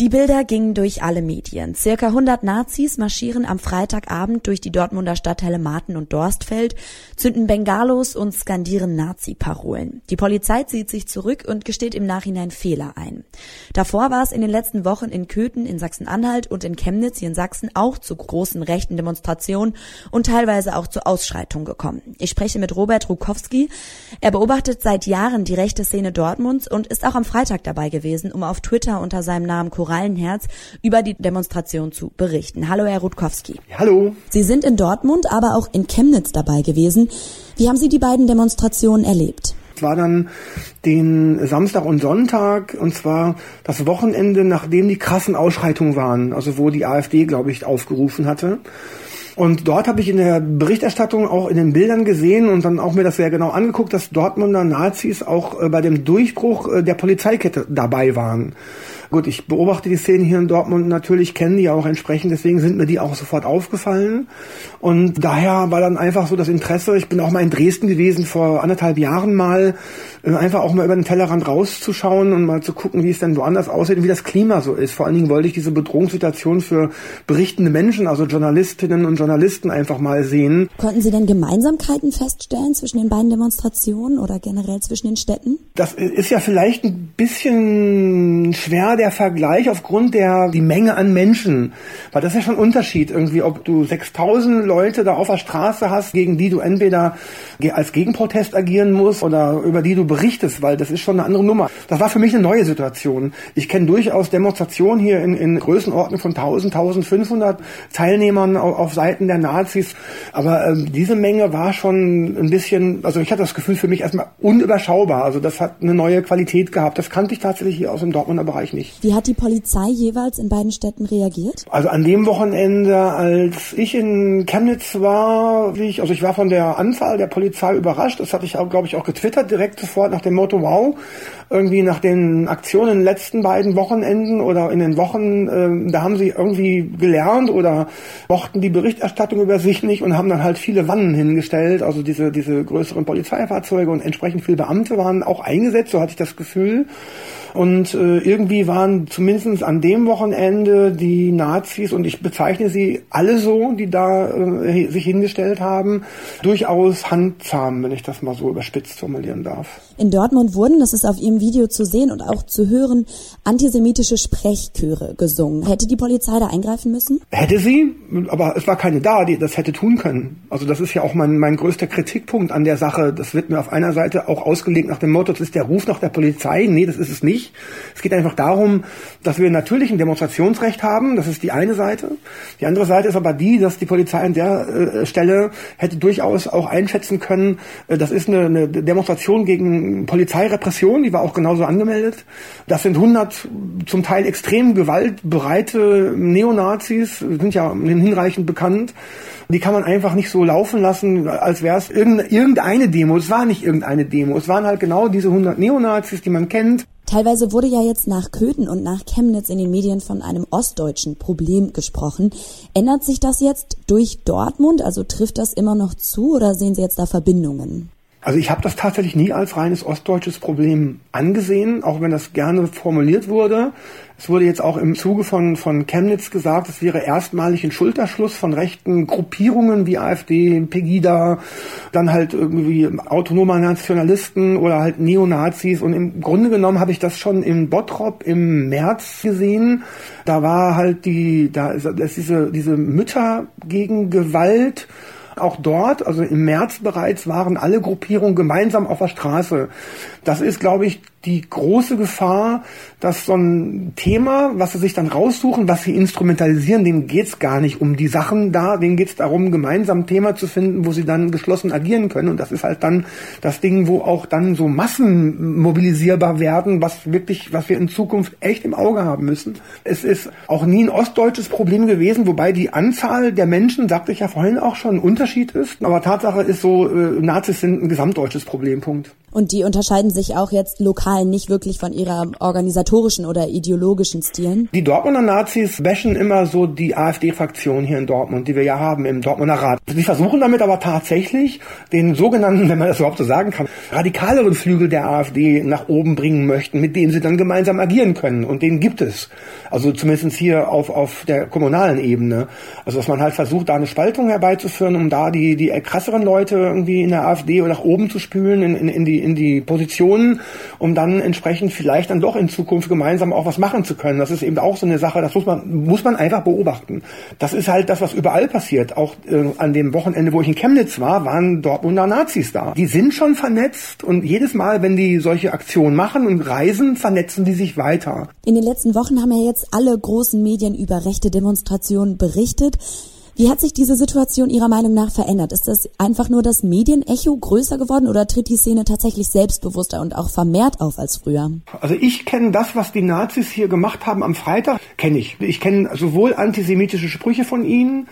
Die Bilder gingen durch alle Medien. Circa 100 Nazis marschieren am Freitagabend durch die Dortmunder Stadtteile Marten und Dorstfeld, zünden Bengalos und skandieren Nazi-Parolen. Die Polizei zieht sich zurück und gesteht im Nachhinein Fehler ein. Davor war es in den letzten Wochen in Köthen in Sachsen-Anhalt und in Chemnitz hier in Sachsen auch zu großen rechten Demonstrationen und teilweise auch zu Ausschreitungen gekommen. Ich spreche mit Robert Rukowski. Er beobachtet seit Jahren die rechte Szene Dortmunds und ist auch am Freitag dabei gewesen, um auf Twitter unter seinem Namen Korallenherz über die Demonstration zu berichten. Hallo, Herr Rutkowski. Hallo. Sie sind in Dortmund, aber auch in Chemnitz dabei gewesen. Wie haben Sie die beiden Demonstrationen erlebt? Es war dann den Samstag und Sonntag, und zwar das Wochenende, nachdem die krassen Ausschreitungen waren, also wo die AfD, glaube ich, aufgerufen hatte. Und dort habe ich in der Berichterstattung auch in den Bildern gesehen und dann auch mir das sehr genau angeguckt, dass Dortmunder Nazis auch äh, bei dem Durchbruch äh, der Polizeikette dabei waren. Gut, ich beobachte die Szene hier in Dortmund natürlich, kenne die auch entsprechend, deswegen sind mir die auch sofort aufgefallen. Und daher war dann einfach so das Interesse, ich bin auch mal in Dresden gewesen vor anderthalb Jahren mal, äh, einfach auch mal über den Tellerrand rauszuschauen und mal zu gucken, wie es denn woanders aussieht und wie das Klima so ist. Vor allen Dingen wollte ich diese Bedrohungssituation für berichtende Menschen, also Journalistinnen und Journalisten einfach mal sehen. Konnten Sie denn Gemeinsamkeiten feststellen zwischen den beiden Demonstrationen oder generell zwischen den Städten? Das ist ja vielleicht ein bisschen schwer, der Vergleich aufgrund der die Menge an Menschen. Weil das ist ja schon ein Unterschied irgendwie, ob du 6000 Leute da auf der Straße hast, gegen die du entweder als Gegenprotest agieren musst oder über die du berichtest, weil das ist schon eine andere Nummer. Das war für mich eine neue Situation. Ich kenne durchaus Demonstrationen hier in, in Größenordnung von 1000, 1500 Teilnehmern auf, auf Seiten der Nazis. Aber ähm, diese Menge war schon ein bisschen, also ich hatte das Gefühl für mich erstmal unüberschaubar. Also das hat eine neue Qualität gehabt. Das kannte ich tatsächlich hier aus dem Dortmunder Bereich nicht. Wie hat die Polizei jeweils in beiden Städten reagiert? Also an dem Wochenende, als ich in Chemnitz war, ich, also ich war von der Anzahl der Polizei überrascht. Das hatte ich auch, glaube ich, auch getwittert direkt sofort nach dem Motto, wow, irgendwie nach den Aktionen in den letzten beiden Wochenenden oder in den Wochen, äh, da haben sie irgendwie gelernt oder mochten die Berichterstattung über sich nicht und haben dann halt viele Wannen hingestellt, also diese, diese größeren Polizeifahrzeuge und entsprechend viele Beamte waren auch eingesetzt, so hatte ich das Gefühl. Und äh, irgendwie waren zumindest an dem Wochenende die Nazis, und ich bezeichne sie alle so, die da äh, sich hingestellt haben, durchaus handzahm, wenn ich das mal so überspitzt formulieren darf. In Dortmund wurden, das ist auf Ihrem Video zu sehen und auch zu hören, antisemitische Sprechchöre gesungen. Hätte die Polizei da eingreifen müssen? Hätte sie, aber es war keine da, die das hätte tun können. Also das ist ja auch mein, mein größter Kritikpunkt an der Sache. Das wird mir auf einer Seite auch ausgelegt nach dem Motto, das ist der Ruf nach der Polizei. Nee, das ist es nicht. Es geht einfach darum, dass wir natürlich ein Demonstrationsrecht haben. Das ist die eine Seite. Die andere Seite ist aber die, dass die Polizei an der äh, Stelle hätte durchaus auch einschätzen können, äh, das ist eine, eine Demonstration gegen Polizeirepression, die war auch genauso angemeldet. Das sind 100 zum Teil extrem gewaltbereite Neonazis, sind ja hinreichend bekannt. Die kann man einfach nicht so laufen lassen, als wäre es irgendeine Demo. Es war nicht irgendeine Demo. Es waren halt genau diese 100 Neonazis, die man kennt. Teilweise wurde ja jetzt nach Köthen und nach Chemnitz in den Medien von einem ostdeutschen Problem gesprochen. Ändert sich das jetzt durch Dortmund? Also trifft das immer noch zu oder sehen Sie jetzt da Verbindungen? Also ich habe das tatsächlich nie als reines ostdeutsches Problem angesehen, auch wenn das gerne formuliert wurde. Es wurde jetzt auch im Zuge von, von Chemnitz gesagt, es wäre erstmalig ein Schulterschluss von rechten Gruppierungen wie AfD, Pegida, dann halt irgendwie autonomer Nationalisten oder halt Neonazis. Und im Grunde genommen habe ich das schon in Bottrop im März gesehen. Da war halt die, da ist, ist diese, diese Mütter gegen Gewalt auch dort, also im März bereits, waren alle Gruppierungen gemeinsam auf der Straße. Das ist, glaube ich, die große Gefahr, dass so ein Thema, was sie sich dann raussuchen, was sie instrumentalisieren, denen geht's gar nicht um die Sachen da, denen geht's darum, gemeinsam ein Thema zu finden, wo sie dann geschlossen agieren können. Und das ist halt dann das Ding, wo auch dann so Massen mobilisierbar werden, was wirklich, was wir in Zukunft echt im Auge haben müssen. Es ist auch nie ein ostdeutsches Problem gewesen, wobei die Anzahl der Menschen, sagte ich ja vorhin auch schon, ein Unterschied ist. Aber Tatsache ist so, äh, Nazis sind ein gesamtdeutsches Problempunkt. Und die unterscheiden sich auch jetzt lokal nicht wirklich von ihrer organisatorischen oder ideologischen Stilen? Die Dortmunder Nazis bashen immer so die AfD-Fraktion hier in Dortmund, die wir ja haben im Dortmunder Rat. Sie versuchen damit aber tatsächlich den sogenannten, wenn man das überhaupt so sagen kann, radikaleren Flügel der AfD nach oben bringen möchten, mit denen sie dann gemeinsam agieren können. Und den gibt es. Also zumindest hier auf, auf der kommunalen Ebene. Also dass man halt versucht, da eine Spaltung herbeizuführen, um da die, die krasseren Leute irgendwie in der AfD nach oben zu spülen, in, in, in, die, in die Positionen, um dann entsprechend vielleicht dann doch in Zukunft gemeinsam auch was machen zu können. Das ist eben auch so eine Sache, das muss man, muss man einfach beobachten. Das ist halt das, was überall passiert. Auch äh, an dem Wochenende, wo ich in Chemnitz war, waren Dortmunder Nazis da. Die sind schon vernetzt und jedes Mal, wenn die solche Aktionen machen und reisen, vernetzen die sich weiter. In den letzten Wochen haben ja jetzt alle großen Medien über rechte Demonstrationen berichtet. Wie hat sich diese Situation Ihrer Meinung nach verändert? Ist das einfach nur das Medienecho größer geworden oder tritt die Szene tatsächlich selbstbewusster und auch vermehrt auf als früher? Also ich kenne das, was die Nazis hier gemacht haben am Freitag, kenne ich. Ich kenne sowohl antisemitische Sprüche von ihnen,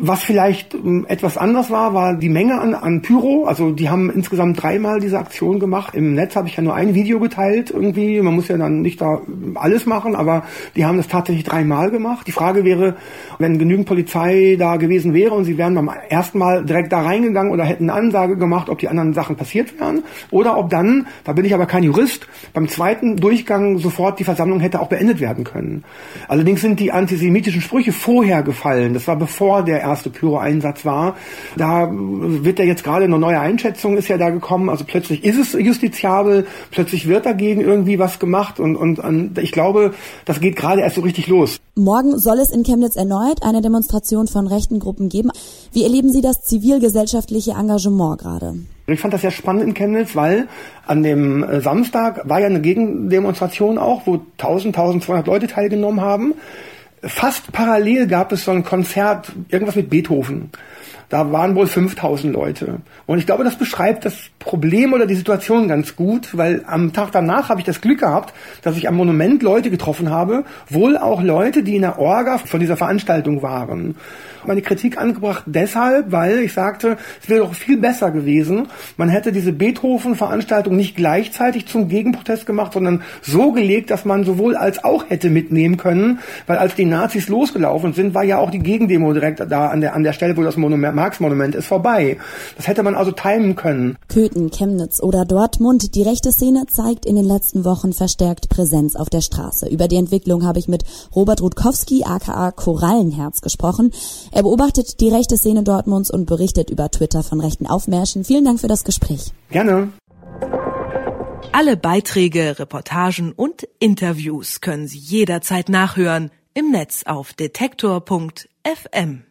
was vielleicht ähm, etwas anders war, war die Menge an, an Pyro. Also die haben insgesamt dreimal diese Aktion gemacht. Im Netz habe ich ja nur ein Video geteilt irgendwie. Man muss ja dann nicht da alles machen, aber die haben das tatsächlich dreimal gemacht. Die Frage wäre, wenn genügend Polizei da gewesen wäre und sie wären beim ersten Mal direkt da reingegangen oder hätten eine Ansage gemacht, ob die anderen Sachen passiert wären oder ob dann, da bin ich aber kein Jurist, beim zweiten Durchgang sofort die Versammlung hätte auch beendet werden können. Allerdings sind die antisemitischen Sprüche vorher gefallen. Das war bevor der erste Pyro-Einsatz war. Da wird ja jetzt gerade eine neue Einschätzung ist ja da gekommen. Also plötzlich ist es justiziabel, plötzlich wird dagegen irgendwie was gemacht und, und, und ich glaube, das geht gerade erst so richtig los. Morgen soll es in Chemnitz erneut eine Demonstration von rechten Gruppen geben. Wie erleben Sie das zivilgesellschaftliche Engagement gerade? Ich fand das sehr spannend in Chemnitz, weil an dem äh, Samstag war ja eine Gegendemonstration auch, wo 1000, 1200 Leute teilgenommen haben fast parallel gab es so ein Konzert, irgendwas mit Beethoven. Da waren wohl 5000 Leute. Und ich glaube, das beschreibt das Problem oder die Situation ganz gut, weil am Tag danach habe ich das Glück gehabt, dass ich am Monument Leute getroffen habe, wohl auch Leute, die in der Orga von dieser Veranstaltung waren. Meine Kritik angebracht deshalb, weil ich sagte, es wäre doch viel besser gewesen, man hätte diese Beethoven-Veranstaltung nicht gleichzeitig zum Gegenprotest gemacht, sondern so gelegt, dass man sowohl als auch hätte mitnehmen können, weil als die Nazis losgelaufen sind, war ja auch die Gegendemo direkt da an der, an der Stelle, wo das Monument Marx-Monument ist vorbei. Das hätte man also timen können. Köthen, Chemnitz oder Dortmund. Die rechte Szene zeigt in den letzten Wochen verstärkt Präsenz auf der Straße. Über die Entwicklung habe ich mit Robert Rutkowski, aka Korallenherz, gesprochen. Er beobachtet die rechte Szene Dortmunds und berichtet über Twitter von rechten Aufmärschen. Vielen Dank für das Gespräch. Gerne. Alle Beiträge, Reportagen und Interviews können Sie jederzeit nachhören im Netz auf detektor.fm.